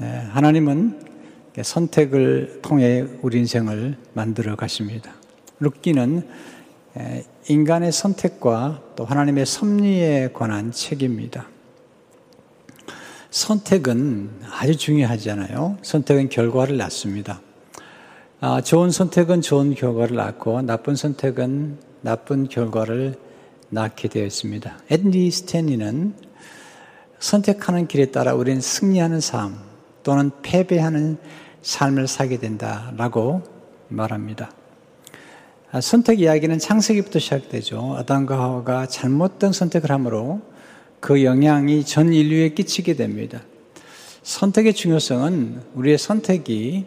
네, 하나님은 선택을 통해 우리 인생을 만들어 가십니다. 룻기는 인간의 선택과 또 하나님의 섭리에 관한 책입니다. 선택은 아주 중요하잖아요. 선택은 결과를 낳습니다. 아, 좋은 선택은 좋은 결과를 낳고 나쁜 선택은 나쁜 결과를 낳게 되어 있습니다. 앤디 스탠리는 선택하는 길에 따라 우리는 승리하는 삶 또는 패배하는 삶을 살게 된다라고 말합니다. 아, 선택 이야기는 창세기부터 시작되죠. 아담과 하와가 잘못된 선택을 하므로 그 영향이 전 인류에 끼치게 됩니다. 선택의 중요성은 우리의 선택이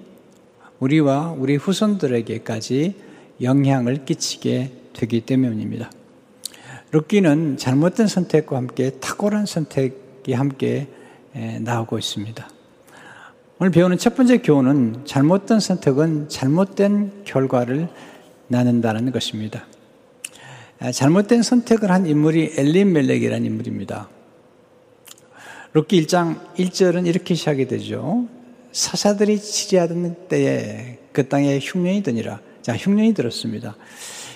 우리와 우리 후손들에게까지 영향을 끼치게 되기 때문입니다. 룻기는 잘못된 선택과 함께 탁월한 선택이 함께 나오고 있습니다. 오늘 배우는 첫 번째 교훈은 잘못된 선택은 잘못된 결과를 낳는다는 것입니다. 아, 잘못된 선택을 한 인물이 엘리멜렉이라는 인물입니다. 룻기 1장 1절은 이렇게 시작이 되죠. 사사들이 치리하던 때에 그 땅에 흉년이 드니라. 자, 흉년이 들었습니다.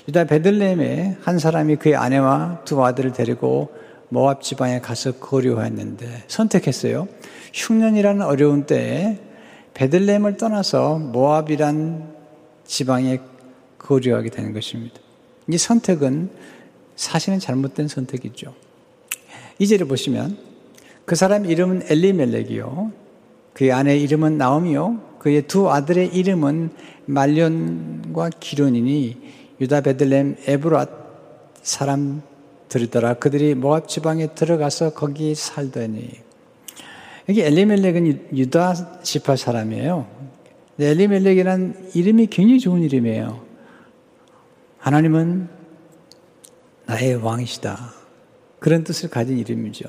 유다 베들레헴에 한 사람이 그의 아내와 두 아들을 데리고 모압 지방에 가서 거류했는데 선택했어요. 흉년이라는 어려운 때에 베들레헴을 떠나서 모압이란 지방에 거류하게 되는 것입니다. 이 선택은 사실은 잘못된 선택이죠. 이제를 보시면 그 사람 이름은 엘리멜렉이요. 그의 아내 이름은 나옴이요. 그의 두 아들의 이름은 말련과 기론이니 유다 베들렘 에브랏 사람 들이더라. 그들이 모압 지방에 들어가서 거기 살더니 여기 엘리멜렉은 유다 지파 사람이에요. 엘리멜렉이란 이름이 굉장히 좋은 이름이에요. 하나님은 나의 왕이시다. 그런 뜻을 가진 이름이죠.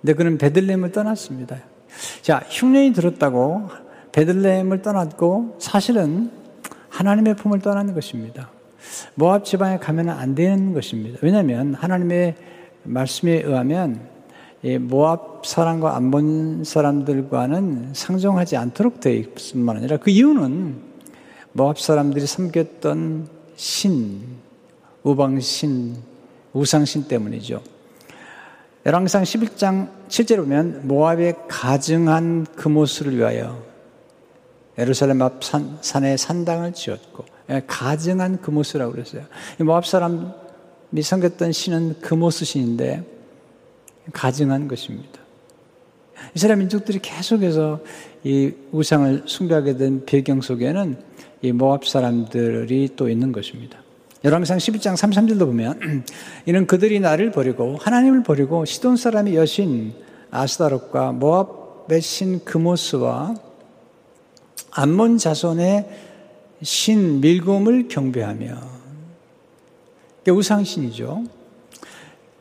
근데 그는 베들레헴을 떠났습니다. 자, 흉년이 들었다고 베들레헴을 떠났고 사실은 하나님의 품을 떠나는 것입니다. 모압 지방에 가면 안 되는 것입니다. 왜냐하면 하나님의 말씀에 의하면 모압 사람과 안본 사람들과는 상종하지 않도록 되어 있뿐만 아니라 그 이유는 모압 사람들이 섬겼던 신, 우방신, 우상신 때문이죠. 열왕상 11장 7절에 보면 모압의 가증한 금오수를 위하여 예루살렘 앞 산, 산에 산당을 지었고 예, 가증한 금오수라고 그랬어요. 모압 사람이 섬겼던 신은 금오수 신인데 가증한 것입니다. 이스라엘 민족들이 계속해서 이 우상을 숭배하게 된 배경 속에는 이 모압 사람들이 또 있는 것입니다. 열왕상 12장 33절도 보면 이는 그들이 나를 버리고 하나님을 버리고 시돈 사람의 여신 아스다롯과 모압의 신 그모스와 암몬 자손의 신 밀곰을 경배하며 우상신이죠.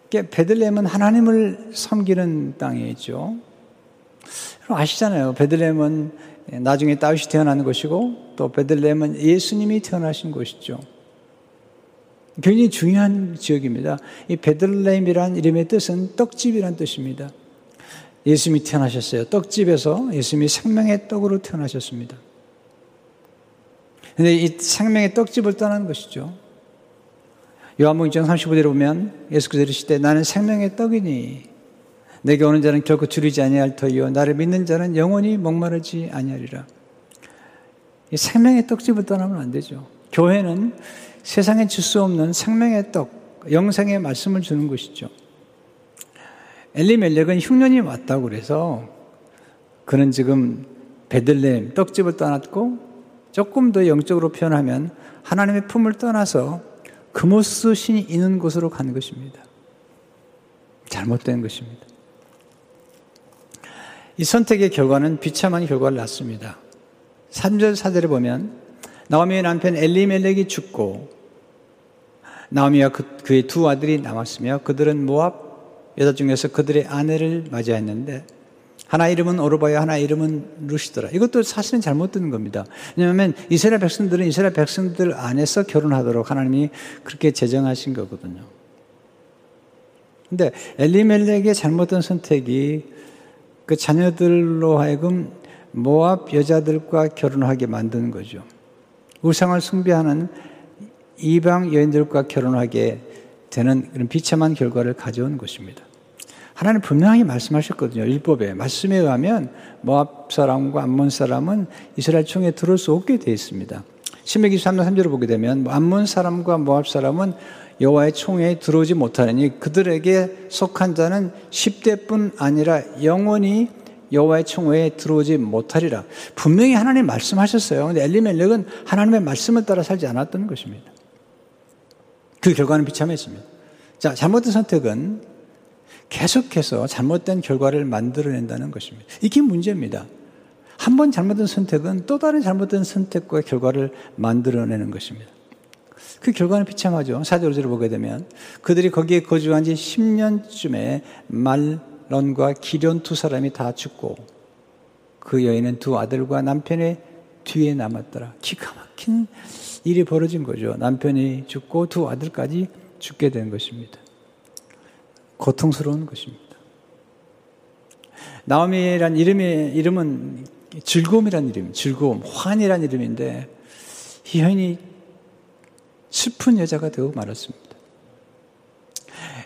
베들레헴은 하나님을 섬기는 땅이죠. 아시잖아요. 베들레헴은 나중에 다윗이 태어나는 것이고 또 베들레헴은 예수님이 태어나신 곳이죠. 굉장히 중요한 지역입니다. 이 베들레헴이란 이름의 뜻은 떡집이란 뜻입니다. 예수님이 태어나셨어요. 떡집에서 예수님이 생명의 떡으로 태어나셨습니다. 근데 이 생명의 떡집을 떠난 것이죠. 요한복음 1장 35절에 보면 예수께서 이르시되 나는 생명의 떡이니 내게 오는 자는 결코 줄이지 아니할 터이요 나를 믿는 자는 영원히 목마르지 아니하리라. 이 생명의 떡집을 떠나면 안 되죠. 교회는 세상에 줄 수 없는 생명의 떡, 영생의 말씀을 주는 것이죠. 엘리멜렉은 흉년이 왔다고 그래서 그는 지금 베들레헴 떡집을 떠났고 조금 더 영적으로 표현하면 하나님의 품을 떠나서 금오스 신이 있는 곳으로 간 것입니다. 잘못된 것입니다. 이 선택의 결과는 비참한 결과를 낳습니다. 3절 4절에 보면 나오미의 남편 엘리멜렉이 죽고 나오미와 그, 그의 두 아들이 남았으며 그들은 모압 여자 중에서 그들의 아내를 맞이했는데 하나 이름은 오르바야 하나 이름은 루시더라. 이것도 사실은 잘못된 겁니다. 왜냐하면 이스라엘 백성들은 이스라엘 백성들 안에서 결혼하도록 하나님이 그렇게 제정하신 거거든요. 근데 엘리멜렉의 잘못된 선택이 그 자녀들로 하여금 모압 여자들과 결혼하게 만드는 거죠. 우상을 숭배하는 이방 여인들과 결혼하게 되는 그런 비참한 결과를 가져온 것입니다. 하나님 분명히 말씀하셨거든요. 율법에. 말씀에 의하면 모압 사람과 암몬 사람은 이스라엘 총에 들어올 수 없게 되어 있습니다. 신명기 3장 3절을 보게 되면 암몬 사람과 모압 사람은 여호와의 총에 들어오지 못하니 그들에게 속한 자는 10대뿐 아니라 영원히 여호와의 총회에 들어오지 못하리라. 분명히 하나님 말씀하셨어요. 근데 엘리멜렉은 하나님의 말씀을 따라 살지 않았던 것입니다. 그 결과는 비참했습니다. 자, 잘못된 선택은 계속해서 잘못된 결과를 만들어낸다는 것입니다. 이게 문제입니다. 한 번 잘못된 선택은 또 다른 잘못된 선택과 결과를 만들어내는 것입니다. 그 결과는 비참하죠. 사절절을 보게 되면 그들이 거기에 거주한 지 10년쯤에 말론과 기련 두 사람이 다 죽고 그 여인은 두 아들과 남편의 뒤에 남았더라. 기가 막힌 일이 벌어진 거죠. 남편이 죽고 두 아들까지 죽게 된 것입니다. 고통스러운 것입니다. 나오미란 이름의 이름은 즐거움이란 이름, 즐거움, 환이란 이름인데 이 여인이 슬픈 여자가 되고 말았습니다.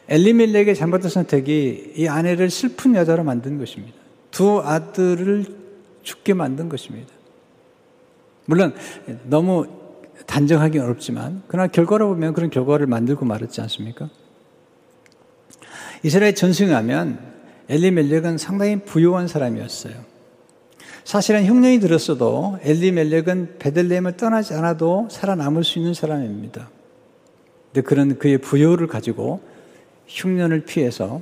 엘리멜렉의 잘못된 선택이 이 아내를 슬픈 여자로 만든 것입니다. 두 아들을 죽게 만든 것입니다. 물론 너무 단정하기 어렵지만 그러나 결과로 보면 그런 결과를 만들고 말았지 않습니까? 이스라엘 전승에 하면 엘리멜렉은 상당히 부유한 사람이었어요. 사실은 흉년이 들었어도 엘리멜렉은 베들레헴을 떠나지 않아도 살아남을 수 있는 사람입니다. 근데 그런 그의 부여를 가지고 흉년을 피해서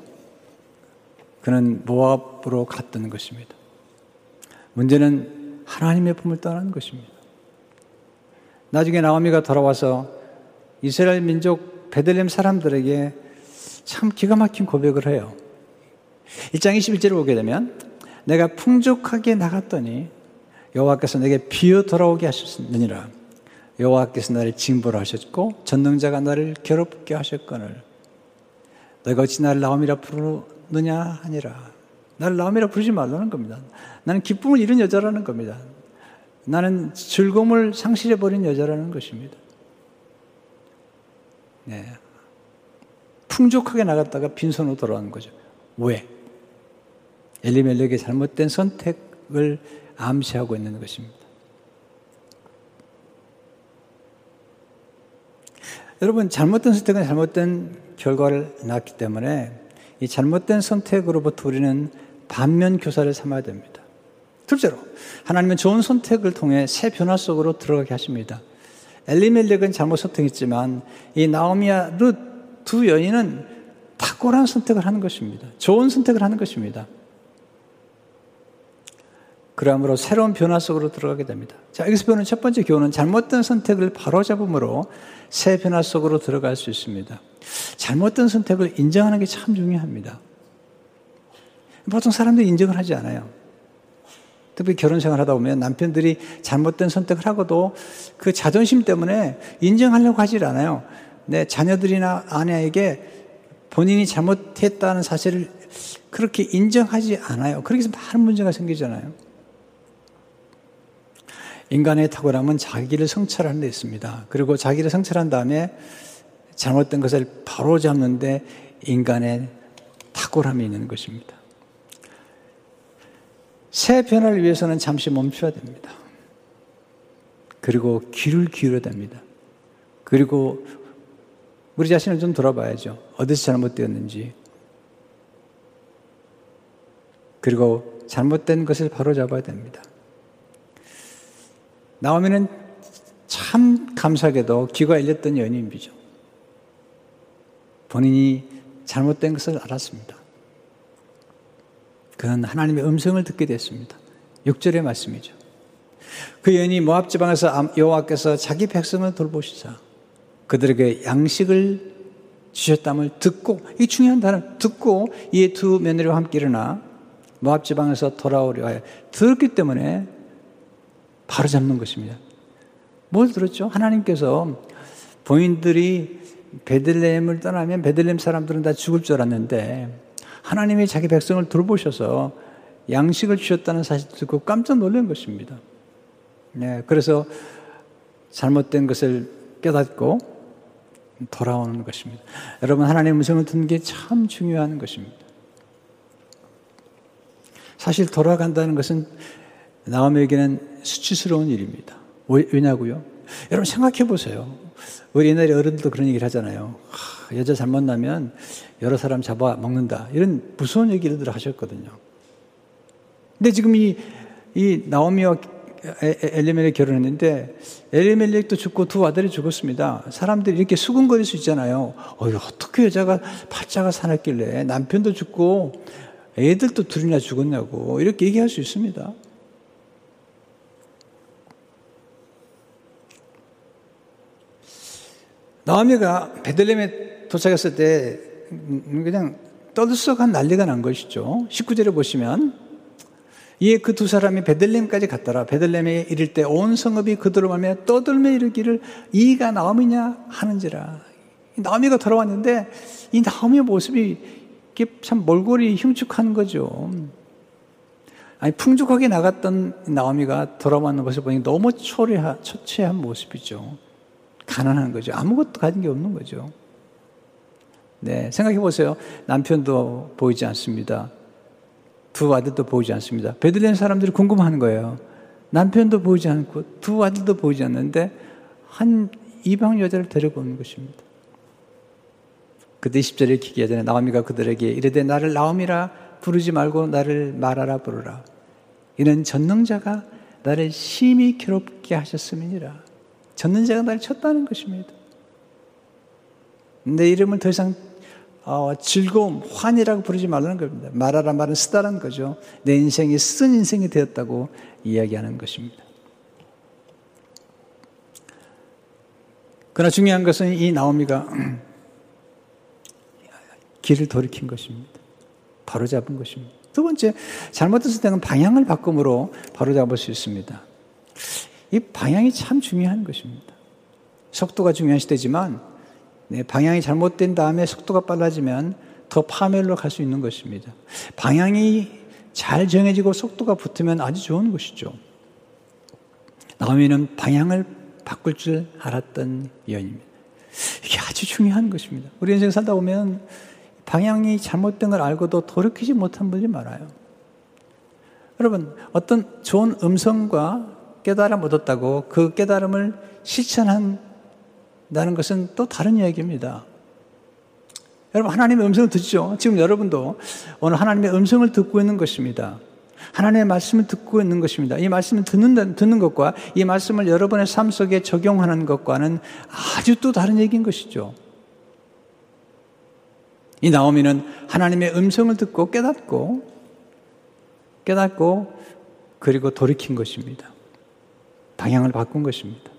그는 모압으로 갔던 것입니다. 문제는 하나님의 품을 떠난 것입니다. 나중에 나오미가 돌아와서 이스라엘 민족 베들레헴 사람들에게 참 기가 막힌 고백을 해요. 1장 21절을 보게 되면 내가 풍족하게 나갔더니 여호와께서 내게 비어 돌아오게 하셨느니라. 여호와께서 나를 징벌 하셨고 전능자가 나를 괴롭게 하셨거늘 내가 어찌 나를 나옴이라 부르느냐 하니라. 나를 나옴이라 부르지 말라는 겁니다. 나는 기쁨을 잃은 여자라는 겁니다. 나는 즐거움을 상실해 버린 여자라는 것입니다. 네. 풍족하게 나갔다가 빈손으로 돌아온 거죠. 왜? 엘리멜렉의 잘못된 선택을 암시하고 있는 것입니다. 여러분, 잘못된 선택은 잘못된 결과를 낳기 때문에 이 잘못된 선택으로부터 우리는 반면 교사를 삼아야 됩니다. 둘째로, 하나님은 좋은 선택을 통해 새 변화 속으로 들어가게 하십니다. 엘리멜렉은 잘못 선택했지만 이 나오미와 룻 두 여인은 탁월한 선택을 하는 것입니다. 좋은 선택을 하는 것입니다. 그러므로 새로운 변화 속으로 들어가게 됩니다. 자, 여기서 배우는 첫 번째 교훈은 잘못된 선택을 바로잡음으로 새 변화 속으로 들어갈 수 있습니다. 잘못된 선택을 인정하는 게 참 중요합니다. 보통 사람들이 인정을 하지 않아요. 특히 결혼 생활 하다 보면 남편들이 잘못된 선택을 하고도 그 자존심 때문에 인정하려고 하질 않아요. 내 자녀들이나 아내에게 본인이 잘못했다는 사실을 그렇게 인정하지 않아요. 그렇게 해서 많은 문제가 생기잖아요. 인간의 탁월함은 자기를 성찰하는 데 있습니다. 그리고 자기를 성찰한 다음에 잘못된 것을 바로 잡는데 인간의 탁월함이 있는 것입니다. 새 변화를 위해서는 잠시 멈춰야 됩니다. 그리고 귀를 기울여야 됩니다. 그리고 우리 자신을 좀 돌아봐야죠. 어디서 잘못되었는지. 그리고 잘못된 것을 바로 잡아야 됩니다. 나오면은 참 감사하게도 귀가 열렸던 연인이죠. 본인이 잘못된 것을 알았습니다. 그는 하나님의 음성을 듣게 됐습니다. 6절의 말씀이죠. 그 여인이 모압 지방에서 여호와께서 자기 백성을 돌보시자 그들에게 양식을 주셨담을 듣고 이 중요한 단어 듣고 이 두 며느리와 함께 일어나 모압 지방에서 돌아오려 하여 들었기 때문에 바로 잡는 것입니다. 뭘 들었죠? 하나님께서 본인들이 베들레헴을 떠나면 베들레헴 사람들은 다 죽을 줄 알았는데 하나님이 자기 백성을 돌보셔서 양식을 주셨다는 사실 듣고 깜짝 놀란 것입니다. 네, 그래서 잘못된 것을 깨닫고 돌아오는 것입니다. 여러분, 하나님의 음성을 듣는 게 참 중요한 것입니다. 사실 돌아간다는 것은 나오에게는 수치스러운 일입니다. 왜냐고요? 여러분 생각해 보세요. 우리 옛날에 어른들도 그런 얘기를 하잖아요. 하, 여자 잘못 나면 여러 사람 잡아 먹는다. 이런 무서운 얘기를 하셨거든요. 근데 지금 이, 이 나오미와 엘리멜렉 결혼했는데 엘리멜렉도 죽고 두 아들이 죽었습니다. 사람들이 이렇게 수근거릴 수 있잖아요. 어, 어떻게 여자가 팔자가 사납길래 남편도 죽고 애들도 둘이나 죽었냐고 이렇게 얘기할 수 있습니다. 나오미가 베들렘에 도착했을 때 그냥 떠들썩한 난리가 난 것이죠. 19절에 보시면 이에 그 두 사람이 베들렘까지 갔더라. 베들렘에 이를 때 온 성읍이 그들로 말며 떠들며 이르기를 이가 나오미냐 하는지라. 나오미가 돌아왔는데 이 나오미의 모습이 참 몰골이 흉측한 거죠. 아니 풍족하게 나갔던 나오미가 돌아왔는 것을 보니 너무 초래하, 처체한 모습이죠. 가난한 거죠. 아무것도 가진 게 없는 거죠. 네, 생각해 보세요. 남편도 보이지 않습니다. 두 아들도 보이지 않습니다. 베들레헴 사람들이 궁금한 거예요. 남편도 보이지 않고 두 아들도 보이지 않는데 한 이방 여자를 데려보는 것입니다. 그때 10절에 기기하잖아요. 나오미가 그들에게 이르되 나를 나오미라 부르지 말고 나를 말하라 부르라. 이는 전능자가 나를 심히 괴롭게 하셨음이니라. 전능자가 나를 쳤다는 것입니다. 내 이름을 더 이상 어, 즐거움, 환이라고 부르지 말라는 겁니다. 말하라 말은 쓰다라는 거죠. 내 인생이 쓴 인생이 되었다고 이야기하는 것입니다. 그러나 중요한 것은 이 나오미가 길을 돌이킨 것입니다. 바로 잡은 것입니다. 두 번째, 잘못했을 때는 방향을 바꿈으로 바로 잡을 수 있습니다. 이 방향이 참 중요한 것입니다. 속도가 중요한 시대지만 네, 방향이 잘못된 다음에 속도가 빨라지면 더 파멸로 갈 수 있는 것입니다. 방향이 잘 정해지고 속도가 붙으면 아주 좋은 것이죠. 나오미는 방향을 바꿀 줄 알았던 여인입니다. 이게 아주 중요한 것입니다. 우리 인생 살다 보면 방향이 잘못된 걸 알고도 돌이키지 못한 분이 많아요. 여러분, 어떤 좋은 음성과 깨달음 얻었다고 그 깨달음을 실천한 다는 것은 또 다른 이야기입니다. 여러분, 하나님의 음성을 듣죠? 지금 여러분도 오늘 하나님의 음성을 듣고 있는 것입니다. 하나님의 말씀을 듣고 있는 것입니다. 이 말씀을 듣는, 듣는 것과 이 말씀을 여러분의 삶 속에 적용하는 것과는 아주 또 다른 얘기인 것이죠. 이 나오미는 하나님의 음성을 듣고 깨닫고, 깨닫고, 그리고 돌이킨 것입니다. 방향을 바꾼 것입니다.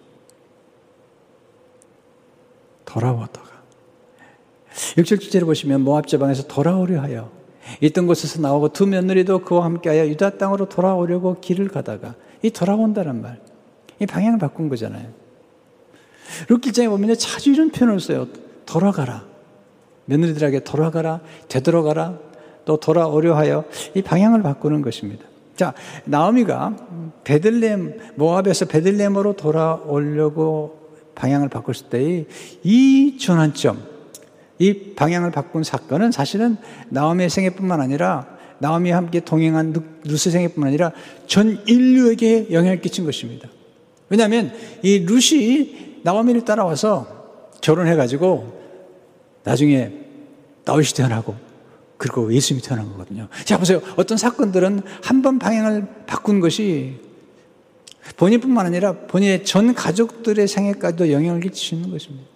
돌아오다가. 6절 주제를 보시면 모압 제방에서 돌아오려 하여 있던 곳에서 나오고 두 며느리도 그와 함께하여 유다 땅으로 돌아오려고 길을 가다가 이 돌아온다는 말, 이 방향을 바꾼 거잖아요. 룻길장에 보면 자주 이런 표현을 써요. 돌아가라. 며느리들에게 돌아가라, 되돌아가라, 또 돌아오려 하여 이 방향을 바꾸는 것입니다. 자, 나오미가 베들렘 모압에서 베들렘으로 돌아오려고 방향을 바꿨을 때의 이 전환점, 이 방향을 바꾼 사건은 사실은 나오미의 생애뿐만 아니라 나오미와 함께 동행한 룻의 생애뿐만 아니라 전 인류에게 영향을 끼친 것입니다. 왜냐하면 이 룻이 나오미를 따라와서 결혼해가지고 나중에 다윗이 태어나고 그리고 예수님이 태어난 거거든요. 자, 보세요. 어떤 사건들은 한 번 방향을 바꾼 것이 본인뿐만 아니라 본인의 전 가족들의 생애까지도 영향을 끼치는 것입니다.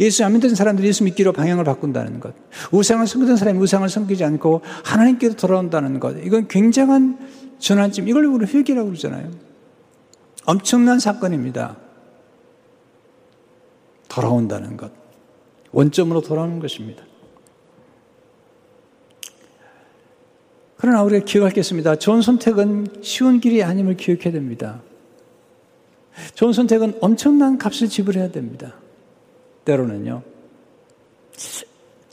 예수 안 믿는 사람들이 예수 믿기로 방향을 바꾼다는 것. 우상을 섬기던 사람이 우상을 섬기지 않고 하나님께로 돌아온다는 것. 이건 굉장한 전환점. 이걸 우리 회개라고 그러잖아요. 엄청난 사건입니다. 돌아온다는 것. 원점으로 돌아오는 것입니다. 그러나 우리가 있습니다. 좋은 선택은 쉬운 길이 아님을 기억해야 됩니다. 좋은 선택은 엄청난 값을 지불해야 됩니다. 때로는요.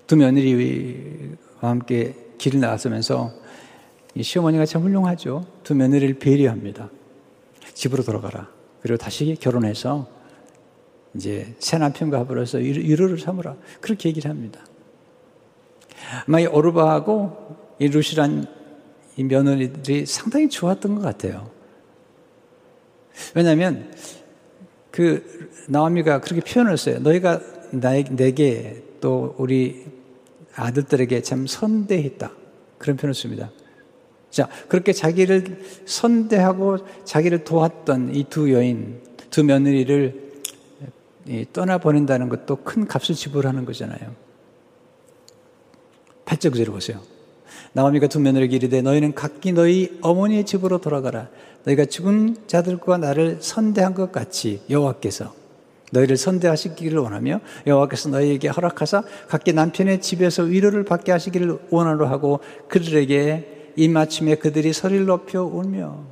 두 며느리와 함께 길을 나서면서 이 시어머니가 참 훌륭하죠. 두 며느리를 배려합니다. 집으로 돌아가라. 그리고 다시 결혼해서 이제 새 남편과 합으로서 위로를 삼으라. 그렇게 얘기를 합니다. 아마 이 오르바하고 이 루시란 이 며느리들이 상당히 좋았던 것 같아요. 왜냐하면 그 나오미가 그렇게 표현을 했어요. 너희가 나에, 내게 또 우리 아들들에게 참 선대했다. 그런 표현을 씁니다. 자, 그렇게 자기를 선대하고 자기를 도왔던 이 두 여인, 두 며느리를 떠나보낸다는 것도 큰 값을 지불하는 거잖아요. 8절 구절을 보세요. 나오미가 두 며느리에게 이르되 너희는 각기 너희 어머니의 집으로 돌아가라. 너희가 죽은 자들과 나를 선대한 것 같이 여호와께서 너희를 선대하시기를 원하며 여호와께서 너희에게 허락하사 각기 남편의 집에서 위로를 받게 하시기를 원하로 하고 그들에게 입맞춤에 그들이 소리를 높여 울며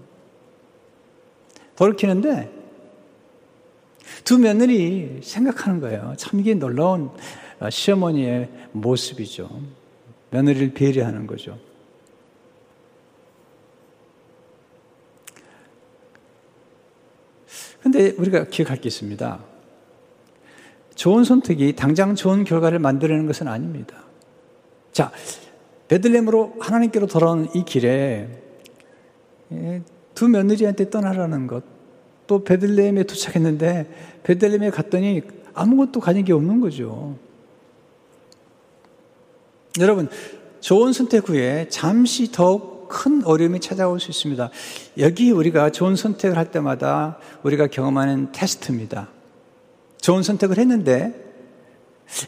돌키는데 두 며느리 생각하는 거예요. 참 이게 놀라운 시어머니의 모습이죠. 며느리를 배려하는 거죠. 근데 우리가 기억할 게 있습니다. 좋은 선택이 당장 좋은 결과를 만들어내는 것은 아닙니다. 자, 베들렘으로 하나님께로 돌아오는 이 길에 예, 두 며느리한테 떠나라는 것, 또 베들레헴에 도착했는데 베들레헴에 갔더니 아무것도 가진 게 없는 거죠. 여러분, 좋은 선택 후에 잠시 더욱 큰 어려움이 찾아올 수 있습니다. 여기 우리가 좋은 선택을 할 때마다 우리가 경험하는 테스트입니다. 좋은 선택을 했는데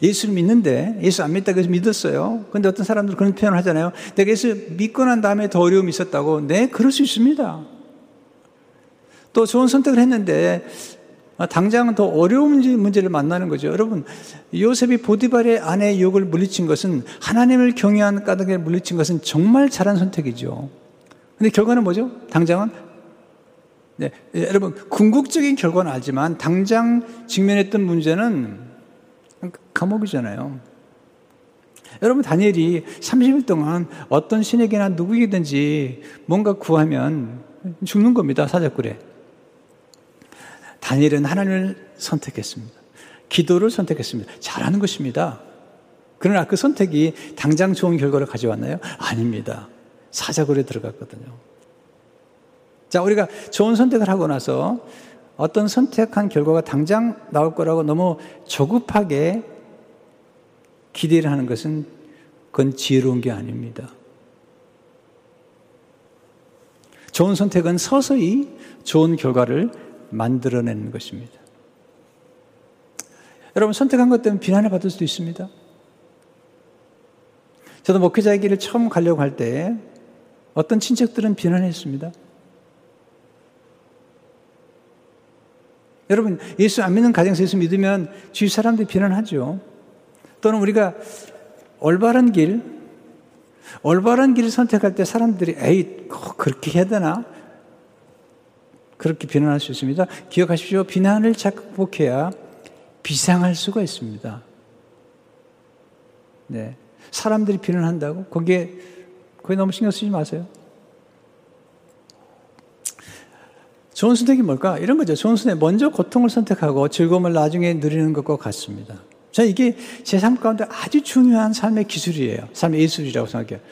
예수를 믿는데 예수 안 믿다고 해서 믿었어요. 근데 어떤 사람들 그런 표현을 하잖아요. 내가 예수 믿고 난 다음에 더 어려움이 있었다고. 네, 그럴 수 있습니다. 또 좋은 선택을 했는데 당장 더 어려운 문제를 만나는 거죠. 여러분, 요셉이 보디발의 아내의 유혹을 물리친 것은 하나님을 경외한 까닭에 물리친 것은 정말 잘한 선택이죠. 근데 결과는 뭐죠? 당장은 네, 예, 여러분 궁극적인 결과는 알지만 당장 직면했던 문제는 감옥이잖아요. 여러분 다니엘이 30일 동안 어떤 신에게나 누구에게든지 뭔가 구하면 죽는 겁니다. 사자굴에. 다니엘은 하나님을 선택했습니다. 기도를 선택했습니다. 잘하는 것입니다. 그러나 그 선택이 당장 좋은 결과를 가져왔나요? 아닙니다. 사자굴에 들어갔거든요. 자, 우리가 좋은 선택을 하고 나서 어떤 선택한 결과가 당장 나올 거라고 너무 조급하게 기대를 하는 것은 그건 지혜로운 게 아닙니다. 좋은 선택은 서서히 좋은 결과를 만들어내는 것입니다. 여러분, 선택한 것 때문에 비난을 받을 수도 있습니다. 저도 목회자의 길을 처음 가려고 할 때 어떤 친척들은 비난했습니다. 여러분, 예수 안 믿는 가정에서 예수 믿으면 주위 사람들이 비난하죠. 또는 우리가 올바른 길, 올바른 길을 선택할 때 사람들이 에이, 그렇게 해야 되나? 그렇게 비난할 수 있습니다. 기억하십시오. 비난을 극복해야 비상할 수가 있습니다. 네. 사람들이 비난한다고? 거기에, 거기 너무 신경 쓰지 마세요. 좋은 선택이 뭘까? 이런 거죠. 좋은 선택. 먼저 고통을 선택하고 즐거움을 나중에 누리는 것과 같습니다. 저 이게 제 삶 가운데 아주 중요한 삶의 기술이에요. 삶의 예술이라고 생각해요.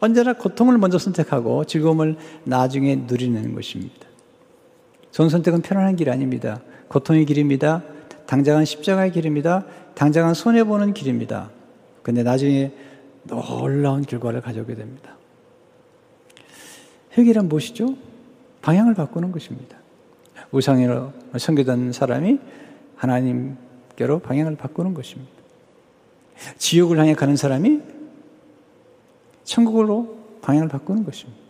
언제나 고통을 먼저 선택하고 즐거움을 나중에 누리는 것입니다. 좋은 선택은 편안한 길 아닙니다. 고통의 길입니다. 당장은 십자가의 길입니다. 당장은 손해보는 길입니다. 근데 나중에 놀라운 결과를 가져오게 됩니다. 회개란 무엇이죠? 방향을 바꾸는 것입니다. 우상으로 섬기던 사람이 하나님께로 방향을 바꾸는 것입니다. 지옥을 향해 가는 사람이 천국으로 방향을 바꾸는 것입니다.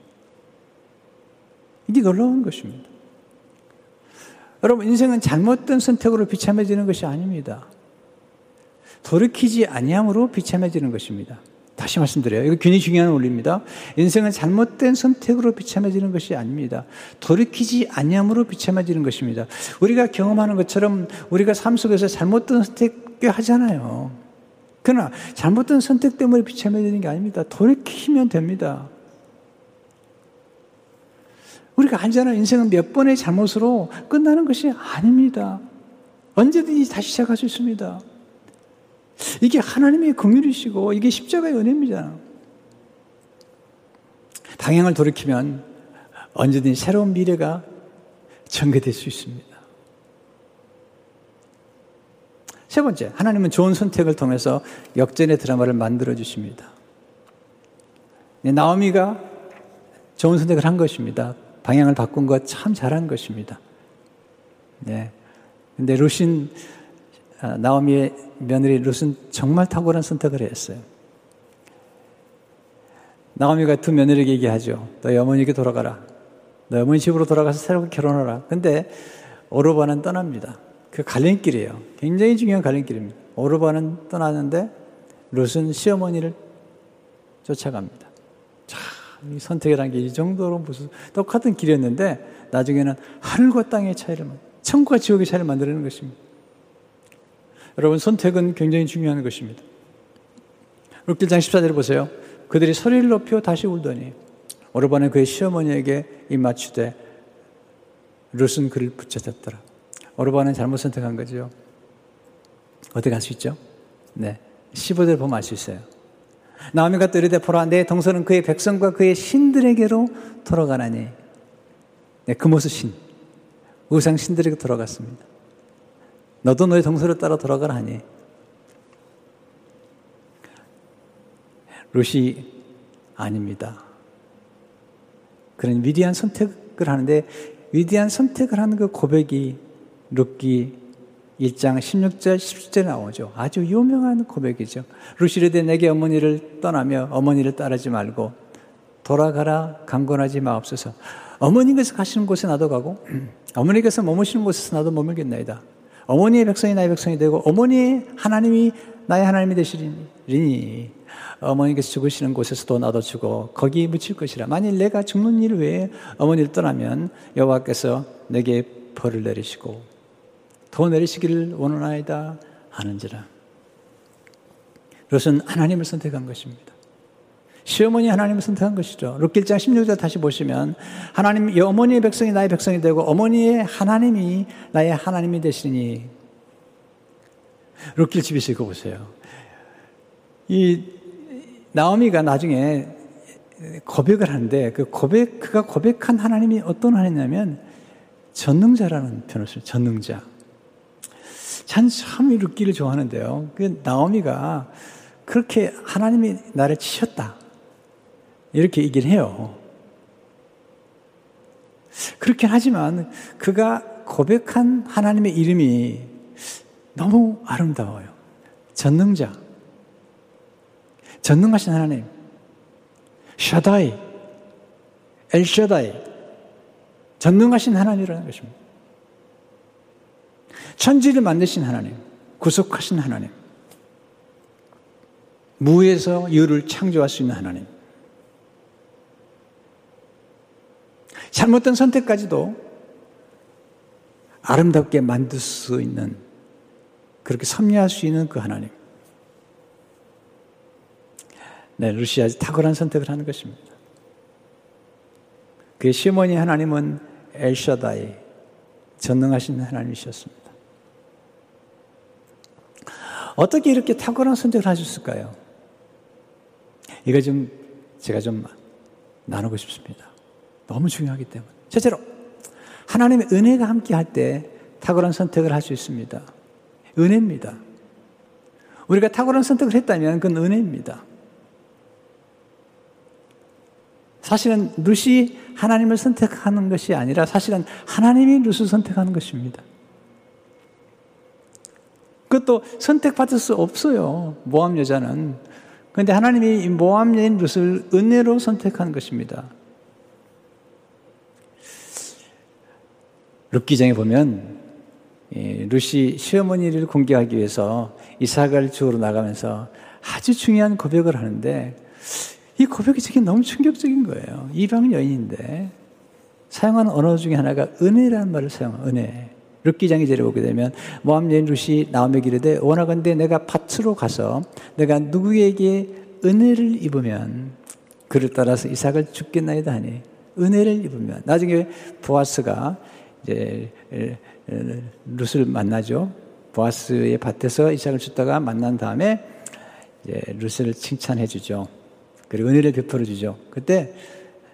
이게 놀라운 것입니다. 여러분, 인생은 잘못된 선택으로 비참해지는 것이 아닙니다. 돌이키지 아니함으로 비참해지는 것입니다. 다시 말씀드려요. 이거 굉장히 중요한 원리입니다. 인생은 잘못된 선택으로 비참해지는 것이 아닙니다. 돌이키지 아니함으로 비참해지는 것입니다. 우리가 경험하는 것처럼 우리가 삶 속에서 잘못된 선택 꽤 하잖아요. 그러나 잘못된 선택 때문에 비참해지는 게 아닙니다. 돌이키면 됩니다. 우리가 알잖아요. 인생은 몇 번의 잘못으로 끝나는 것이 아닙니다. 언제든지 다시 시작할 수 있습니다. 이게 하나님의 긍휼이시고 이게 십자가의 은혜입니다. 방향을 돌이키면 언제든지 새로운 미래가 전개될 수 있습니다. 세 번째, 하나님은 좋은 선택을 통해서 역전의 드라마를 만들어 주십니다. 네, 나오미가 좋은 선택을 한 것입니다. 방향을 바꾼 것 참 잘한 것입니다. 네. 근데 루신, 아, 나오미의 며느리 룻은 정말 탁월한 선택을 했어요. 나오미가 두 며느리에게 얘기하죠. 너희 어머니에게 돌아가라. 너희 어머니 집으로 돌아가서 새롭게 결혼하라. 근데 오르바는 떠납니다. 그 갈림길이에요. 굉장히 중요한 갈림길입니다. 오르바는 떠나는데 룻은 시어머니를 쫓아갑니다. 자, 이 선택이라는 게 이 정도로 무슨 똑같은 길이었는데 나중에는 하늘과 땅의 차이를 천국과 지옥의 차이를 만들는 것입니다. 여러분 선택은 굉장히 중요한 것입니다. 룻길장 14절을 보세요. 그들이 소리를 높여 다시 울더니 오르바는 그의 시어머니에게 입맞추되 룻은 그를 붙여졌더라. 오르바는 잘못 선택한 거죠. 어떻게 할수 있죠? 네. 15절 보면 알 수 있어요. 나오미가 또 이르되 보라 내 동서는 그의 백성과 그의 신들에게로 돌아가나니 네, 그 모습 신 우상 신들에게 돌아갔습니다. 너도 너의 동서를 따라 돌아가라 하니 룻이 아닙니다. 그런 위대한 선택을 하는데 위대한 선택을 하는 그 고백이 룻기 1장 16절 17절에 나오죠. 아주 유명한 고백이죠. 루시르데 내게 어머니를 떠나며 어머니를 따르지 말고 돌아가라 강권하지 마옵소서. 어머니께서 가시는 곳에 나도 가고 어머니께서 머무시는 곳에서 나도 머물겠나이다. 어머니의 백성이 나의 백성이 되고 어머니의 하나님이 나의 하나님이 되시리니 어머니께서 죽으시는 곳에서도 나도 죽어 거기 묻힐 것이라. 만일 내가 죽는 일 외에 어머니를 떠나면 여호와께서 내게 벌을 내리시고 더 내리시기를 원하나이다 하는지라. 롯은 하나님을 선택한 것입니다. 시어머니 하나님을 선택한 것이죠. 롯길장 16절 다시 보시면 하나님 어머니의 백성이 나의 백성이 되고 어머니의 하나님이 나의 하나님이 되시니 롯길 집에서 이거 보세요. 이 나오미가 나중에 고백을 하는데 그 고백 그가 고백한 하나님이 어떤 하나님이냐면 전능자라는 표현을 써요. 전능자. 찬참 룻기를 좋아하는데요. 그 나오미가 그렇게 하나님이 나를 치셨다. 이렇게 얘기를 해요. 그렇긴 하지만 그가 고백한 하나님의 이름이 너무 아름다워요. 전능자. 전능하신 하나님. 샤다이. 엘샤다이. 전능하신 하나님이라는 것입니다. 천지를 만드신 하나님, 구속하신 하나님, 무에서 유를 창조할 수 있는 하나님. 잘못된 선택까지도 아름답게 만들 수 있는, 그렇게 섭리할 수 있는 그 하나님. 네, 루시아 탁월한 선택을 하는 것입니다. 그의 시어머니 하나님은 엘샤다이, 전능하신 하나님이셨습니다. 어떻게 이렇게 탁월한 선택을 하셨을까요? 이거 좀 제가 좀 나누고 싶습니다. 너무 중요하기 때문에. 첫째로 하나님의 은혜가 함께 할 때 탁월한 선택을 할 수 있습니다. 은혜입니다. 우리가 탁월한 선택을 했다면 그건 은혜입니다. 사실은 룻이 하나님을 선택하는 것이 아니라 사실은 하나님이 룻을 선택하는 것입니다. 그것도 선택받을 수 없어요. 모함 여자는. 그런데 하나님이 모함 여인 룻을 은혜로 선택한 것입니다. 룻기장에 보면 룻이 시어머니를 공개하기 위해서 이삭을 주우러 나가면서 아주 중요한 고백을 하는데 이 고백이 제게 너무 충격적인 거예요. 이방 여인인데 사용하는 언어 중에 하나가 은혜라는 말을 사용해요. 은혜. 룻기장이 제를 보게 되면 모함 여인 룻이 나오며 이르되 원하건대 내가 밭으로 가서 내가 누구에게 은혜를 입으면 그를 따라서 이삭을 죽겠나이다 하니 은혜를 입으면 나중에 보아스가 이제 룻을 만나죠. 보아스의 밭에서 이삭을 줬다가 만난 다음에 이제 룻을 칭찬해 주죠. 그리고 은혜를 베풀어 주죠. 그때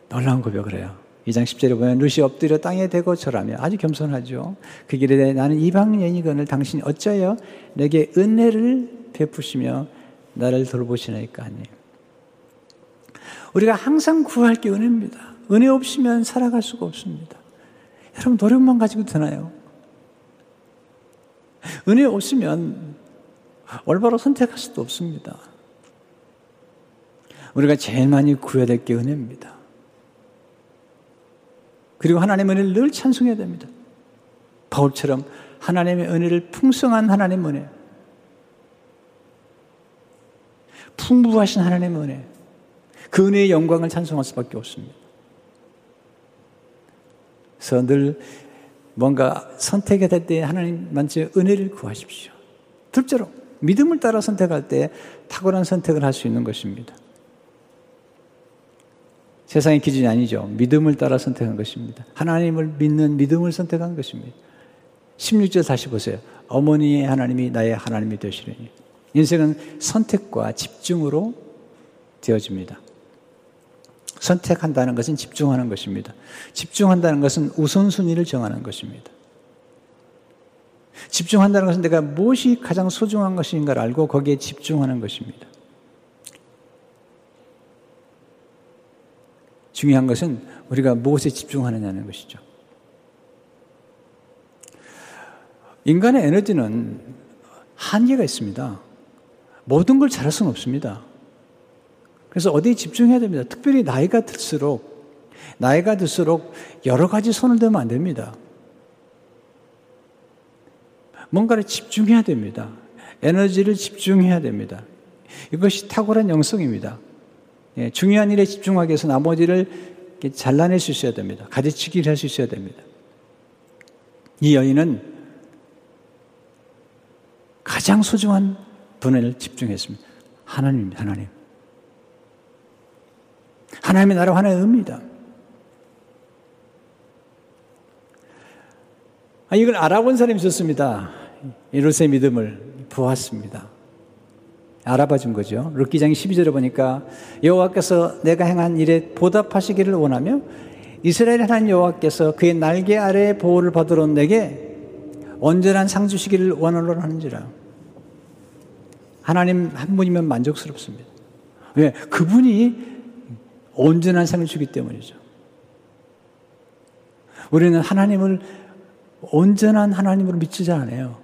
놀라운 고백을 해요. 2장 10절에 보면 룻이 엎드려 땅에 대고 절하며 아주 겸손하죠. 그 길에 나는 이방 여인이거늘 당신이 어쩌여 내게 은혜를 베푸시며 나를 돌보시나이까 하니. 우리가 항상 구할 게 은혜입니다. 은혜 없이면 살아갈 수가 없습니다. 여러분 노력만 가지고 되나요? 은혜 없으면 올바로 선택할 수도 없습니다. 우리가 제일 많이 구해야 될 게 은혜입니다. 그리고 하나님의 은혜를 늘 찬송해야 됩니다. 바울처럼 하나님의 은혜를 풍성한 하나님의 은혜, 풍부하신 하나님의 은혜, 그 은혜의 영광을 찬송할 수밖에 없습니다. 그래서 늘 뭔가 선택이 될때 하나님만치 은혜를 구하십시오. 둘째로 믿음을 따라 선택할 때 탁월한 선택을 할 수 있는 것입니다. 세상의 기준이 아니죠. 믿음을 따라 선택한 것입니다. 하나님을 믿는 믿음을 선택한 것입니다. 16절 다시 보세요. 어머니의 하나님이 나의 하나님이 되시려니. 인생은 선택과 집중으로 되어집니다. 선택한다는 것은 집중하는 것입니다. 집중한다는 것은 우선순위를 정하는 것입니다. 집중한다는 것은 내가 무엇이 가장 소중한 것인가를 알고 거기에 집중하는 것입니다. 중요한 것은 우리가 무엇에 집중하느냐는 것이죠. 인간의 에너지는 한계가 있습니다. 모든 걸 잘할 수는 없습니다. 그래서 어디에 집중해야 됩니다. 특별히 나이가 들수록, 나이가 들수록 여러 가지 손을 대면 안 됩니다. 뭔가를 집중해야 됩니다. 에너지를 집중해야 됩니다. 이것이 탁월한 영성입니다. 예, 중요한 일에 집중하기 위해서 나머지를 잘라낼 수 있어야 됩니다. 가지치기를 할 수 있어야 됩니다. 이 여인은 가장 소중한 분을 집중했습니다. 하나님입니다. 하나님. 하나님의 나라 하나의 의미다. 아, 이걸 알아본 사람이 있었습니다. 이루세 믿음을 보았습니다. 알아봐 준 거죠. 룻기장 12절에 보니까 여호와께서 내가 행한 일에 보답하시기를 원하며 이스라엘 하나님 여호와께서 그의 날개 아래 보호를 받으러 내게 온전한 상 주시기를 원하노라 하는지라. 하나님 한 분이면 만족스럽습니다. 왜? 그분이 온전한 상을 주기 때문이죠. 우리는 하나님을 온전한 하나님으로 믿지 않아요.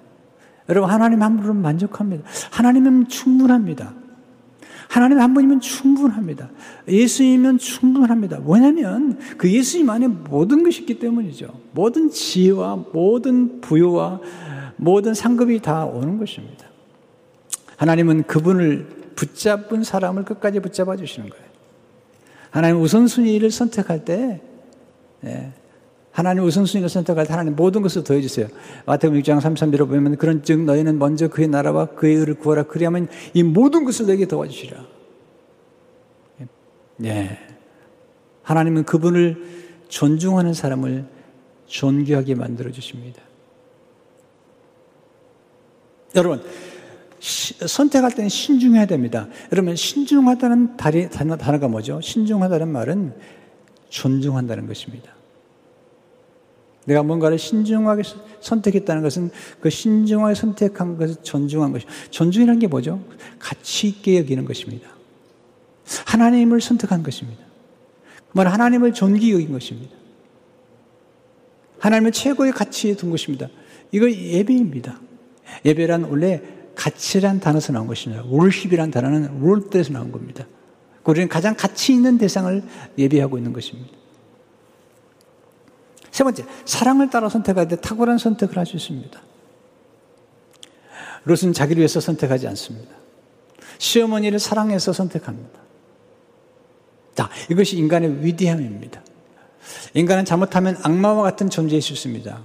여러분, 하나님 한 분은 만족합니다. 하나님은 충분합니다. 하나님 한 분이면 충분합니다. 예수이면 충분합니다. 왜냐하면 그 예수님 안에 모든 것이 있기 때문이죠. 모든 지혜와 모든 부여와 모든 상급이 다 오는 것입니다. 하나님은 그분을 붙잡은 사람을 끝까지 붙잡아 주시는 거예요. 하나님 우선순위를 선택할 때, 예, 하나님 우선순위를 선택할 때 하나님 모든 것을 더해주세요. 마태복음 6장 33절에 보면 그런 즉 너희는 먼저 그의 나라와 그의 의를 구하라 그리하면 이 모든 것을 내게 도와주시라. 네. 하나님은 그분을 존중하는 사람을 존귀하게 만들어 주십니다. 여러분, 시, 선택할 때는 신중해야 됩니다. 여러분, 신중하다는 단어가 뭐죠? 신중하다는 말은 존중한다는 것입니다. 내가 뭔가를 신중하게 선택했다는 것은 그 신중하게 선택한 것을 존중한 것이 존중이라는 게 뭐죠? 가치 있게 여기는 것입니다. 하나님을 선택한 것입니다. 말 하나님을 존귀 여긴 것입니다. 하나님을 최고의 가치에 둔 것입니다. 이거 예배입니다. 예배란 원래 가치란 단어에서 나온 것입니다. 월십이란 단어는 롤때에서 나온 겁니다. 우리는 가장 가치 있는 대상을 예배하고 있는 것입니다. 세 번째, 사랑을 따라 선택할 때 탁월한 선택을 할 수 있습니다. 롯은 자기를 위해서 선택하지 않습니다. 시어머니를 사랑해서 선택합니다. 자, 이것이 인간의 위대함입니다. 인간은 잘못하면 악마와 같은 존재일 수 있습니다.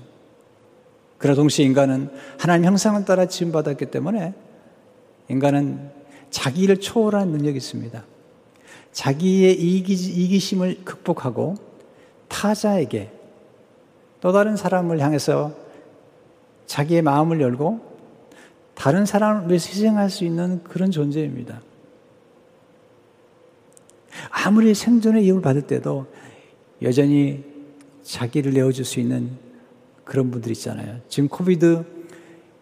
그러나 동시에 인간은 하나님 형상을 따라 지음받았기 때문에 인간은 자기를 초월한 능력이 있습니다. 자기의 이기, 이기심을 극복하고 타자에게 또 다른 사람을 향해서 자기의 마음을 열고 다른 사람을 위해서 희생할 수 있는 그런 존재입니다. 아무리 생존의 이유를 받을 때도 여전히 자기를 내어줄 수 있는 그런 분들 있잖아요. 지금 코비드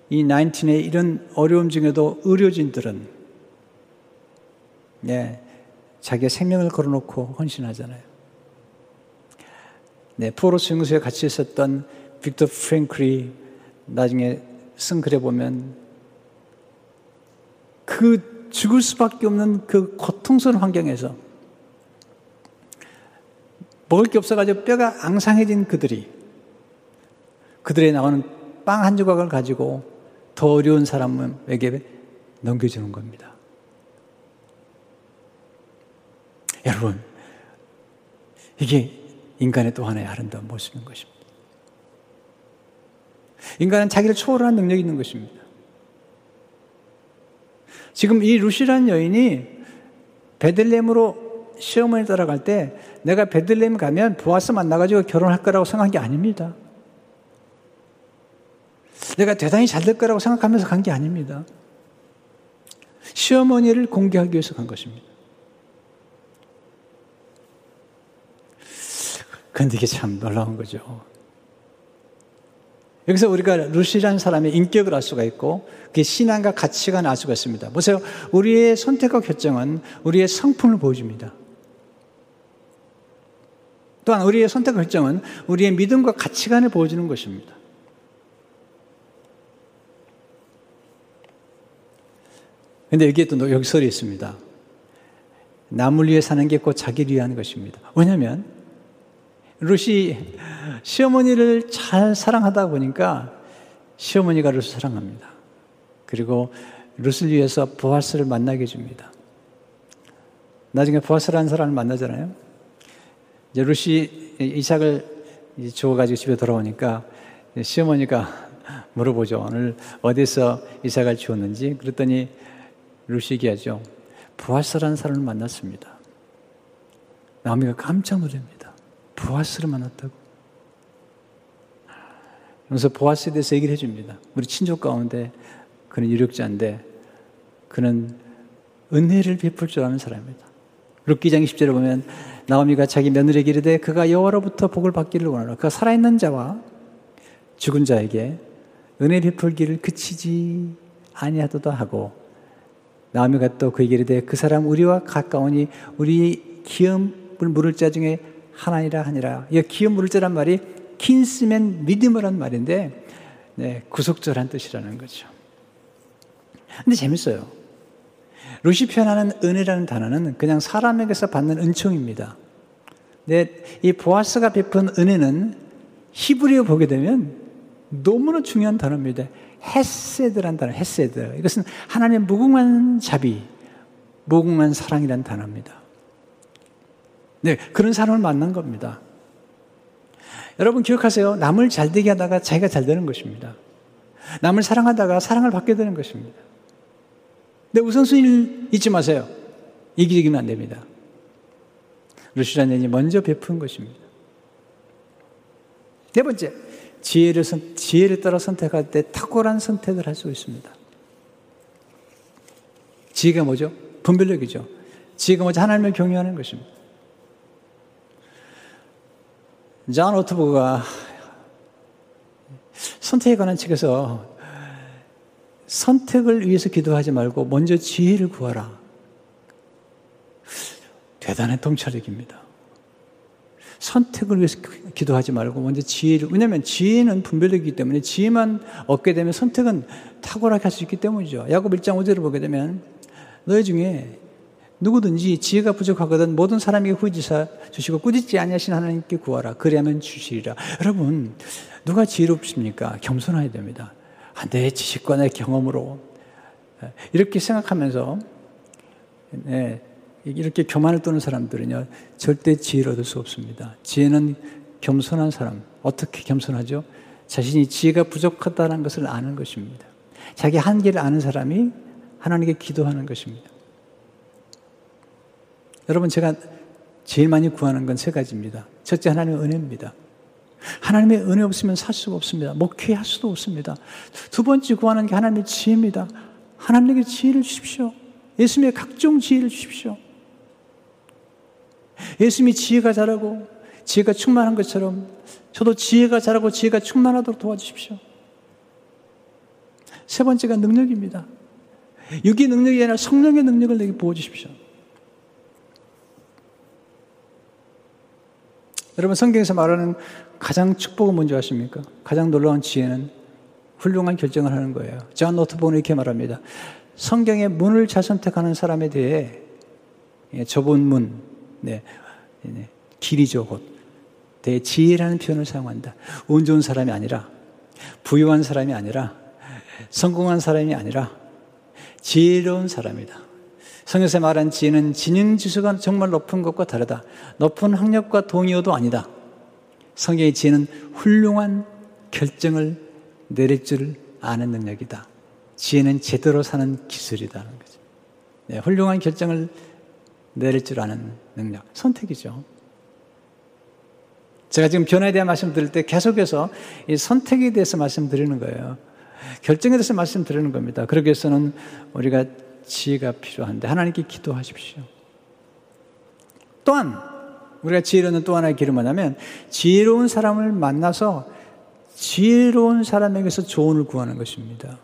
이 19의 이런 어려움 중에도 의료진들은 네, 자기의 생명을 걸어놓고 헌신하잖아요. 네, 포로스 용소에 같이 있었던 빅터 프랭클이 나중에 쓴 글에 보면 그 죽을 수밖에 없는 그 고통스러운 환경에서 먹을 게 없어가지고 뼈가 앙상해진 그들이 그들에 나오는 빵 한 조각을 가지고 더 어려운 사람에게 넘겨주는 겁니다. 여러분, 이게 인간의 또 하나의 아름다운 모습인 것입니다. 인간은 자기를 초월하는 능력이 있는 것입니다. 지금 이 루시라는 여인이 베들렘으로 시어머니 따라갈 때 내가 베들렘 가면 보아스 만나가지고 결혼할 거라고 생각한 게 아닙니다. 내가 대단히 잘 될 거라고 생각하면서 간 게 아닙니다. 시어머니를 공개하기 위해서 간 것입니다. 그런데 이게 참 놀라운 거죠. 여기서 우리가 루시라는 사람의 인격을 알 수가 있고 그 신앙과 가치관을 알 수가 있습니다. 보세요. 우리의 선택과 결정은 우리의 성품을 보여줍니다. 또한 우리의 선택과 결정은 우리의 믿음과 가치관을 보여주는 것입니다. 근데 여기에 또 역설이 있습니다. 남을 위해 사는 게 곧 자기를 위한 것입니다. 왜냐하면 룻이 시어머니를 잘 사랑하다 보니까 시어머니가 룻을 사랑합니다. 그리고 룻을 위해서 보아스를 만나게 해줍니다. 나중에 보아스라는 사람을 만나잖아요. 이제 룻이 이삭을 주워가지고 집에 돌아오니까 시어머니가 물어보죠. 오늘 어디서 이삭을 주었는지. 그랬더니 룻이 얘기하죠. 보아스라는 사람을 만났습니다. 나오미가 깜짝 놀랍니다. 보아스를 만났다고. 그래서 보아스에 대해서 얘기를 해줍니다. 우리 친족 가운데 그는 유력자인데 그는 은혜를 베풀 줄 아는 사람입니다. 룻기장 10절에 보면 나오미가 자기 며느리에게 이르되 그가 여호와로부터 복을 받기를 원하노 그가 살아있는 자와 죽은 자에게 은혜 베풀기를 그치지 아니하도다 하고 나오미가 또 그에게 이르되 그 사람 우리와 가까우니 우리 기업을 물을 자 중에 하나니라 하니라. 이 기업 물자란 말이 킨스맨 리드머란 말인데 네, 구속절한 뜻이라는 거죠. 근데 재밌어요. 루시 표현하는 은혜라는 단어는 그냥 사람에게서 받는 은총입니다. 네, 이 보아스가 베푼 은혜는 히브리어 보게 되면 너무나 중요한 단어입니다. 헤세드란 단어, 헤세드. 이것은 하나님의 무궁한 자비, 무궁한 사랑이란 단어입니다. 네, 그런 사람을 만난 겁니다. 여러분 기억하세요. 남을 잘 되게 하다가 자기가 잘 되는 것입니다. 남을 사랑하다가 사랑을 받게 되는 것입니다. 근데 우선순위를 잊지 마세요. 이기적이면 안 됩니다. 룻이라는 이 먼저 베푼 것입니다. 네 번째, 지혜를, 선, 지혜를 따라 선택할 때 탁월한 선택을 할 수 있습니다. 지혜가 뭐죠? 분별력이죠. 지혜가 뭐죠? 하나님을 경외하는 것입니다. 존 오트버그가 선택에 관한 책에서 선택을 위해서 기도하지 말고 먼저 지혜를 구하라. 대단한 통찰력입니다. 선택을 위해서 기도하지 말고 먼저 지혜를, 왜냐하면 지혜는 분별력이기 때문에 지혜만 얻게 되면 선택은 탁월하게 할 수 있기 때문이죠. 야곱 1장 5절을 보게 되면 너희 중에 누구든지 지혜가 부족하거든 모든 사람에게 후지사 주시고 꾸짖지 아니하신 하나님께 구하라. 그리하면 주시리라. 여러분, 누가 지혜롭습니까? 겸손해야 됩니다. 아, 내 지식과 내 경험으로 이렇게 생각하면서 네, 이렇게 교만을 떠는 사람들은요 절대 지혜를 얻을 수 없습니다. 지혜는 겸손한 사람 어떻게 겸손하죠? 자신이 지혜가 부족하다는 것을 아는 것입니다. 자기 한계를 아는 사람이 하나님께 기도하는 것입니다. 여러분 제가 제일 많이 구하는 건 세 가지입니다. 첫째 하나님의 은혜입니다. 하나님의 은혜 없으면 살 수가 없습니다. 목회할 수도 없습니다. 두 번째 구하는 게 하나님의 지혜입니다. 하나님에게 지혜를 주십시오. 예수님의 각종 지혜를 주십시오. 예수님이 지혜가 자라고 지혜가 충만한 것처럼 저도 지혜가 자라고 지혜가 충만하도록 도와주십시오. 세 번째가 능력입니다. 육의 능력이 아니라 성령의 능력을 내게 부어주십시오. 여러분 성경에서 말하는 가장 축복은 뭔지 아십니까? 가장 놀라운 지혜는 훌륭한 결정을 하는 거예요. 존 노트본은 이렇게 말합니다. 성경의 문을 잘 선택하는 사람에 대해 예, 좁은 문, 네, 네, 길이죠 곧. 대지혜라는 표현을 사용한다. 운 좋은 사람이 아니라 부유한 사람이 아니라 성공한 사람이 아니라 지혜로운 사람이다. 성경에서 말한 지혜는 진영지수가 정말 높은 것과 다르다. 높은 학력과 동의어도 아니다. 성경의 지혜는 훌륭한 결정을 내릴 줄 아는 능력이다. 지혜는 제대로 사는 기술이다는 거죠. 네, 훌륭한 결정을 내릴 줄 아는 능력. 선택이죠. 제가 지금 변화에 대한 말씀 드릴 때 계속해서 이 선택에 대해서 말씀드리는 거예요. 결정에 대해서 말씀드리는 겁니다. 그러기 위해서는 우리가 지혜가 필요한데 하나님께 기도하십시오. 또한 우리가 지혜로는 또 하나의 길은 뭐냐면 지혜로운 사람을 만나서 지혜로운 사람에게서 조언을 구하는 것입니다.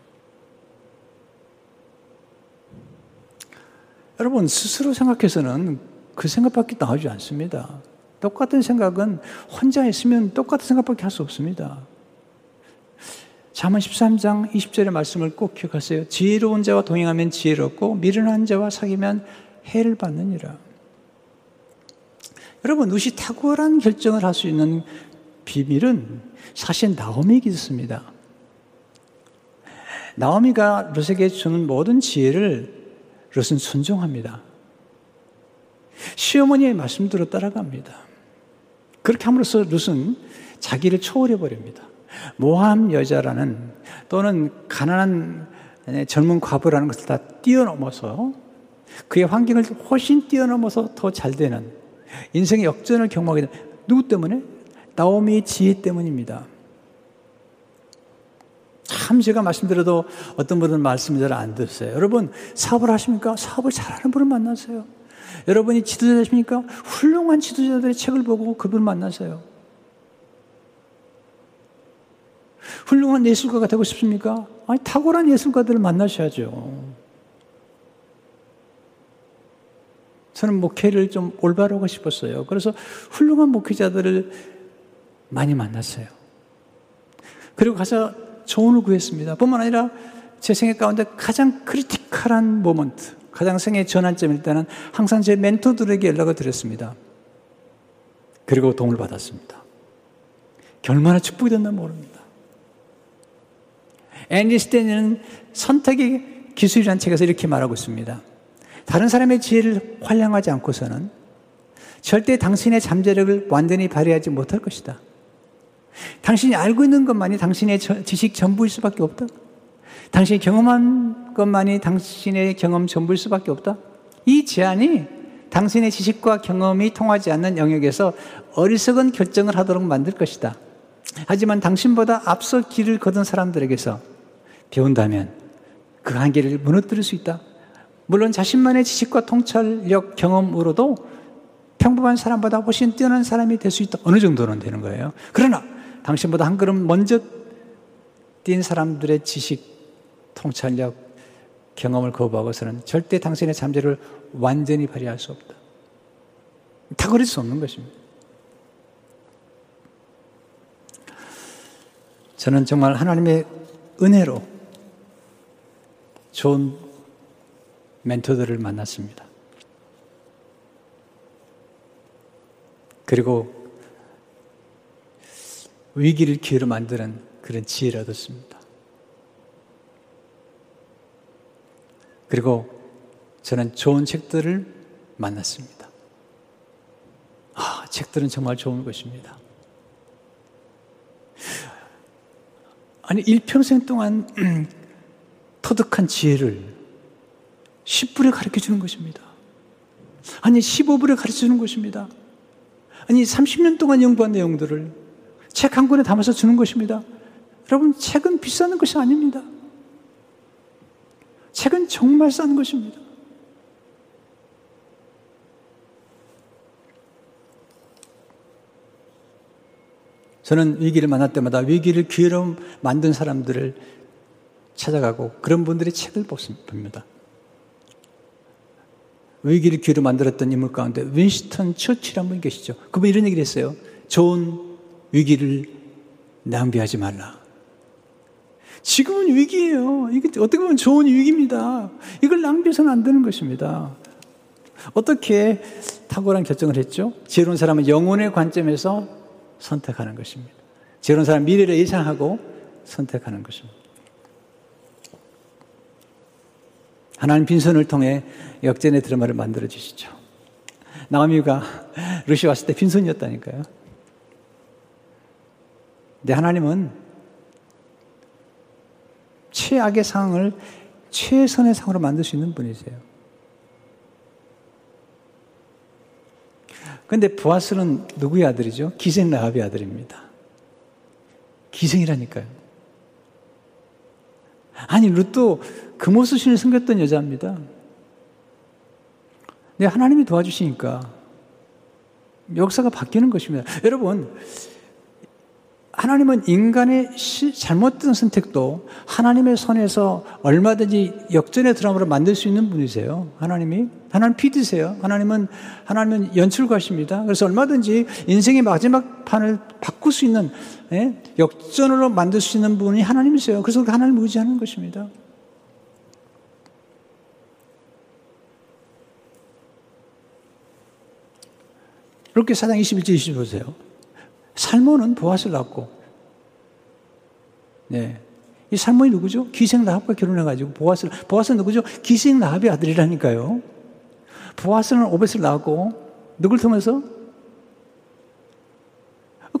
여러분 스스로 생각해서는 그 생각밖에 나오지 않습니다. 똑같은 생각은 혼자 있으면 똑같은 생각밖에 할 수 없습니다. 잠언 13장 20절의 말씀을 꼭 기억하세요. 지혜로운 자와 동행하면 지혜롭고 미련한 자와 사귀면 해를 받느니라. 여러분, 우시 탁월한 결정을 할 수 있는 비밀은 사실 나오미에게 있습니다. 나오미가 롯에게 주는 모든 지혜를 롯은 순종합니다. 시어머니의 말씀대로 따라갑니다. 그렇게 함으로써 롯은 자기를 초월해 버립니다. 모함 여자라는 또는 가난한 젊은 과부라는 것을 다 뛰어넘어서 그의 환경을 훨씬 뛰어넘어서 더 잘 되는 인생의 역전을 경험하게 된 누구 때문에? 나오미의 지혜 때문입니다. 참 제가 말씀드려도 어떤 분은 말씀을 잘 안 듣어요. 여러분 사업을 하십니까? 사업을 잘하는 분을 만나세요. 여러분이 지도자십니까? 훌륭한 지도자들의 책을 보고 그분을 만나세요. 훌륭한 예술가가 되고 싶습니까? 아니, 탁월한 예술가들을 만나셔야죠. 저는 목회를 좀 올바로 하고 싶었어요. 그래서 훌륭한 목회자들을 많이 만났어요. 그리고 가서 조언을 구했습니다. 뿐만 아니라 제 생애 가운데 가장 critical한 moment, 가장 생애 전환점일 때는 항상 제 멘토들에게 연락을 드렸습니다. 그리고 도움을 받았습니다. 얼마나 축복이 됐나 모릅니다. 앤디 스탠리는 선택의 기술이라는 책에서 이렇게 말하고 있습니다. 다른 사람의 지혜를 활용하지 않고서는 절대 당신의 잠재력을 완전히 발휘하지 못할 것이다. 당신이 알고 있는 것만이 당신의 지식 전부일 수밖에 없다. 당신이 경험한 것만이 당신의 경험 전부일 수밖에 없다. 이 제안이 당신의 지식과 경험이 통하지 않는 영역에서 어리석은 결정을 하도록 만들 것이다. 하지만 당신보다 앞서 길을 걷은 사람들에게서 배운다면 그 한계를 무너뜨릴 수 있다. 물론 자신만의 지식과 통찰력, 경험으로도 평범한 사람보다 훨씬 뛰어난 사람이 될 수 있다. 어느 정도는 되는 거예요. 그러나 당신보다 한 걸음 먼저 뛴 사람들의 지식, 통찰력, 경험을 거부하고서는 절대 당신의 잠재를 완전히 발휘할 수 없다. 다 그럴 수 없는 것입니다. 저는 정말 하나님의 은혜로 좋은 멘토들을 만났습니다. 그리고 위기를 기회로 만드는 그런 지혜를 얻었습니다. 그리고 저는 좋은 책들을 만났습니다. 아, 책들은 정말 좋은 것입니다. 아니, 일평생 동안 터득한 지혜를 10불에 가르쳐 주는 것입니다. 아니, 15불에 가르쳐 주는 것입니다. 아니, 30년 동안 연구한 내용들을 책 한 권에 담아서 주는 것입니다. 여러분, 책은 비싼 것이 아닙니다. 책은 정말 싼 것입니다. 저는 위기를 만날 때마다 위기를 기회로 만든 사람들을 찾아가고 그런 분들의 책을 봅니다. 위기를 기회로 만들었던 인물 가운데 윈스턴 처치라는 분이 계시죠. 그분 이런 얘기를 했어요. 좋은 위기를 낭비하지 말라. 지금은 위기예요. 이게 어떻게 보면 좋은 위기입니다. 이걸 낭비해서는 안 되는 것입니다. 어떻게 탁월한 결정을 했죠? 지혜로운 사람은 영혼의 관점에서 선택하는 것입니다. 지혜로운 사람 미래를 예상하고 선택하는 것입니다. 하나님 빈손을 통해 역전의 드라마를 만들어 주시죠. 나오미가 루시 왔을 때 빈손이었다니까요. 근데 하나님은 최악의 상황을 최선의 상황으로 만들 수 있는 분이세요. 근데 부하스는 누구의 아들이죠? 기생 라합의 아들입니다. 기생이라니까요. 아니, 룻도 금오수신을 섬겼던 여자입니다. 네, 하나님이 도와주시니까 역사가 바뀌는 것입니다. 여러분, 하나님은 인간의 잘못된 선택도 하나님의 손에서 얼마든지 역전의 드라마로 만들 수 있는 분이세요. 하나님이. 하나님 피드세요. 하나님은, 하나님은 연출가십니다. 그래서 얼마든지 인생의 마지막 판을 바꿀 수 있는, 예? 역전으로 만들 수 있는 분이 하나님이세요. 그래서 하나님을 의지하는 것입니다. 이렇게 사장 21절 20 보세요. 살몬은 보아스를 낳고, 네. 이 살몬이 누구죠? 기생 라합과 결혼해가지고 보아스, 보아스 누구죠? 기생 라합의 아들이라니까요. 보아스는 오벳을 낳고, 누굴 통해서?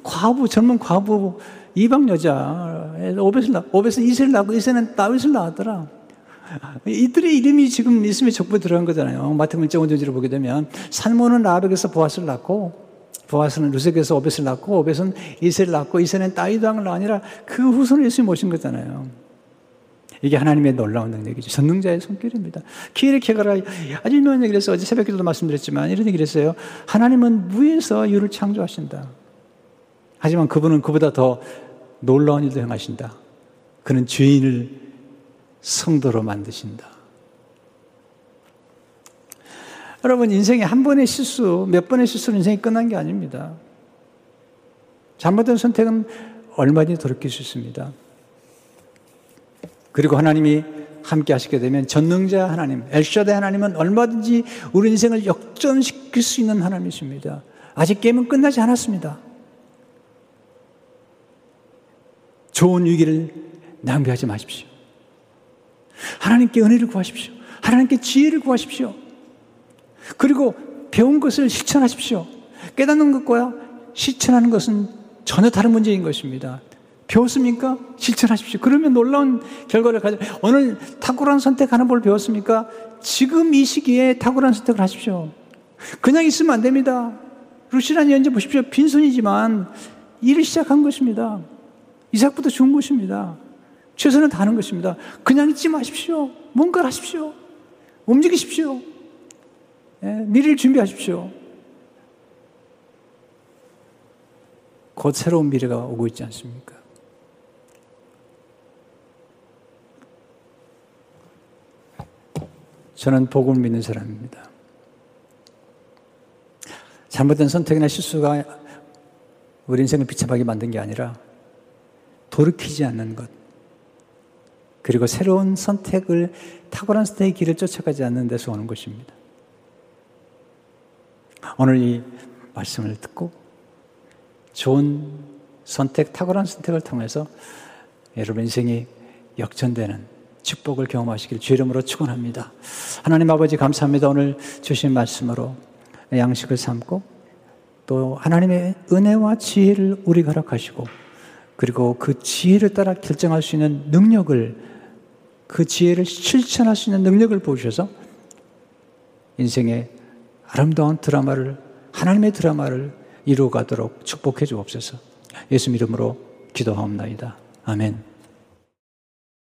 과부, 젊은 과부, 이방 여자, 오벳을 낳, 오벳은 이세를 낳고, 이세는 다윗을 낳았더라. 이들의 이름이 지금 있음에 족보에 들어간 거잖아요. 마태복음 1.5절을 보게 되면, 살몬은 라합에게서 보아스를 낳고, 보아스는 루색에서 오벳을 낳고 오벳은 이세를 낳고 이세는 따이도왕을 낳으니라 그 후손을 예수님 모신 거잖아요. 이게 하나님의 놀라운 능력이죠. 전능자의 손길입니다. 키르 케가라 아주 유명한 얘기를 했어요. 어제 새벽 기도도 말씀드렸지만 이런 얘기를 했어요. 하나님은 무에서 유를 창조하신다. 하지만 그분은 그보다 더 놀라운 일도 행하신다. 그는 죄인을 성도로 만드신다. 여러분, 인생에 한 번의 실수, 몇 번의 실수로 인생이 끝난 게 아닙니다. 잘못된 선택은 얼마든지 돌이킬 수 있습니다. 그리고 하나님이 함께 하시게 되면 전능자 하나님, 엘샤데 하나님은 얼마든지 우리 인생을 역전시킬 수 있는 하나님이십니다. 아직 게임은 끝나지 않았습니다. 좋은 위기를 낭비하지 마십시오. 하나님께 은혜를 구하십시오. 하나님께 지혜를 구하십시오. 그리고 배운 것을 실천하십시오. 깨닫는 것과 실천하는 것은 전혀 다른 문제인 것입니다. 배웠습니까? 실천하십시오. 그러면 놀라운 결과를 가져. 오늘 탁월한 선택하는 법 배웠습니까? 지금 이 시기에 탁월한 선택을 하십시오. 그냥 있으면 안 됩니다. 루시란 연재 보십시오. 빈손이지만 일을 시작한 것입니다. 이삭부터 죽은 것입니다. 최선을 다하는 것입니다. 그냥 있지 마십시오. 뭔가를 하십시오. 움직이십시오. 예, 미래를 준비하십시오. 곧 새로운 미래가 오고 있지 않습니까? 저는 복음을 믿는 사람입니다. 잘못된 선택이나 실수가 우리 인생을 비참하게 만든 게 아니라 돌이키지 않는 것. 그리고 새로운 선택을, 탁월한 선택의 길을 쫓아가지 않는 데서 오는 것입니다. 오늘 이 말씀을 듣고 좋은 선택, 탁월한 선택을 통해서 여러분 인생이 역전되는 축복을 경험하시길 주 이름으로 축원합니다. 하나님 아버지 감사합니다. 오늘 주신 말씀으로 양식을 삼고 또 하나님의 은혜와 지혜를 우리가 허락하시고 그리고 그 지혜를 따라 결정할 수 있는 능력을 그 지혜를 실천할 수 있는 능력을 보셔서 인생의 아름다운 드라마를, 하나님의 드라마를 이루어가도록 축복해 주옵소서. 예수 이름으로 기도하옵나이다. 아멘.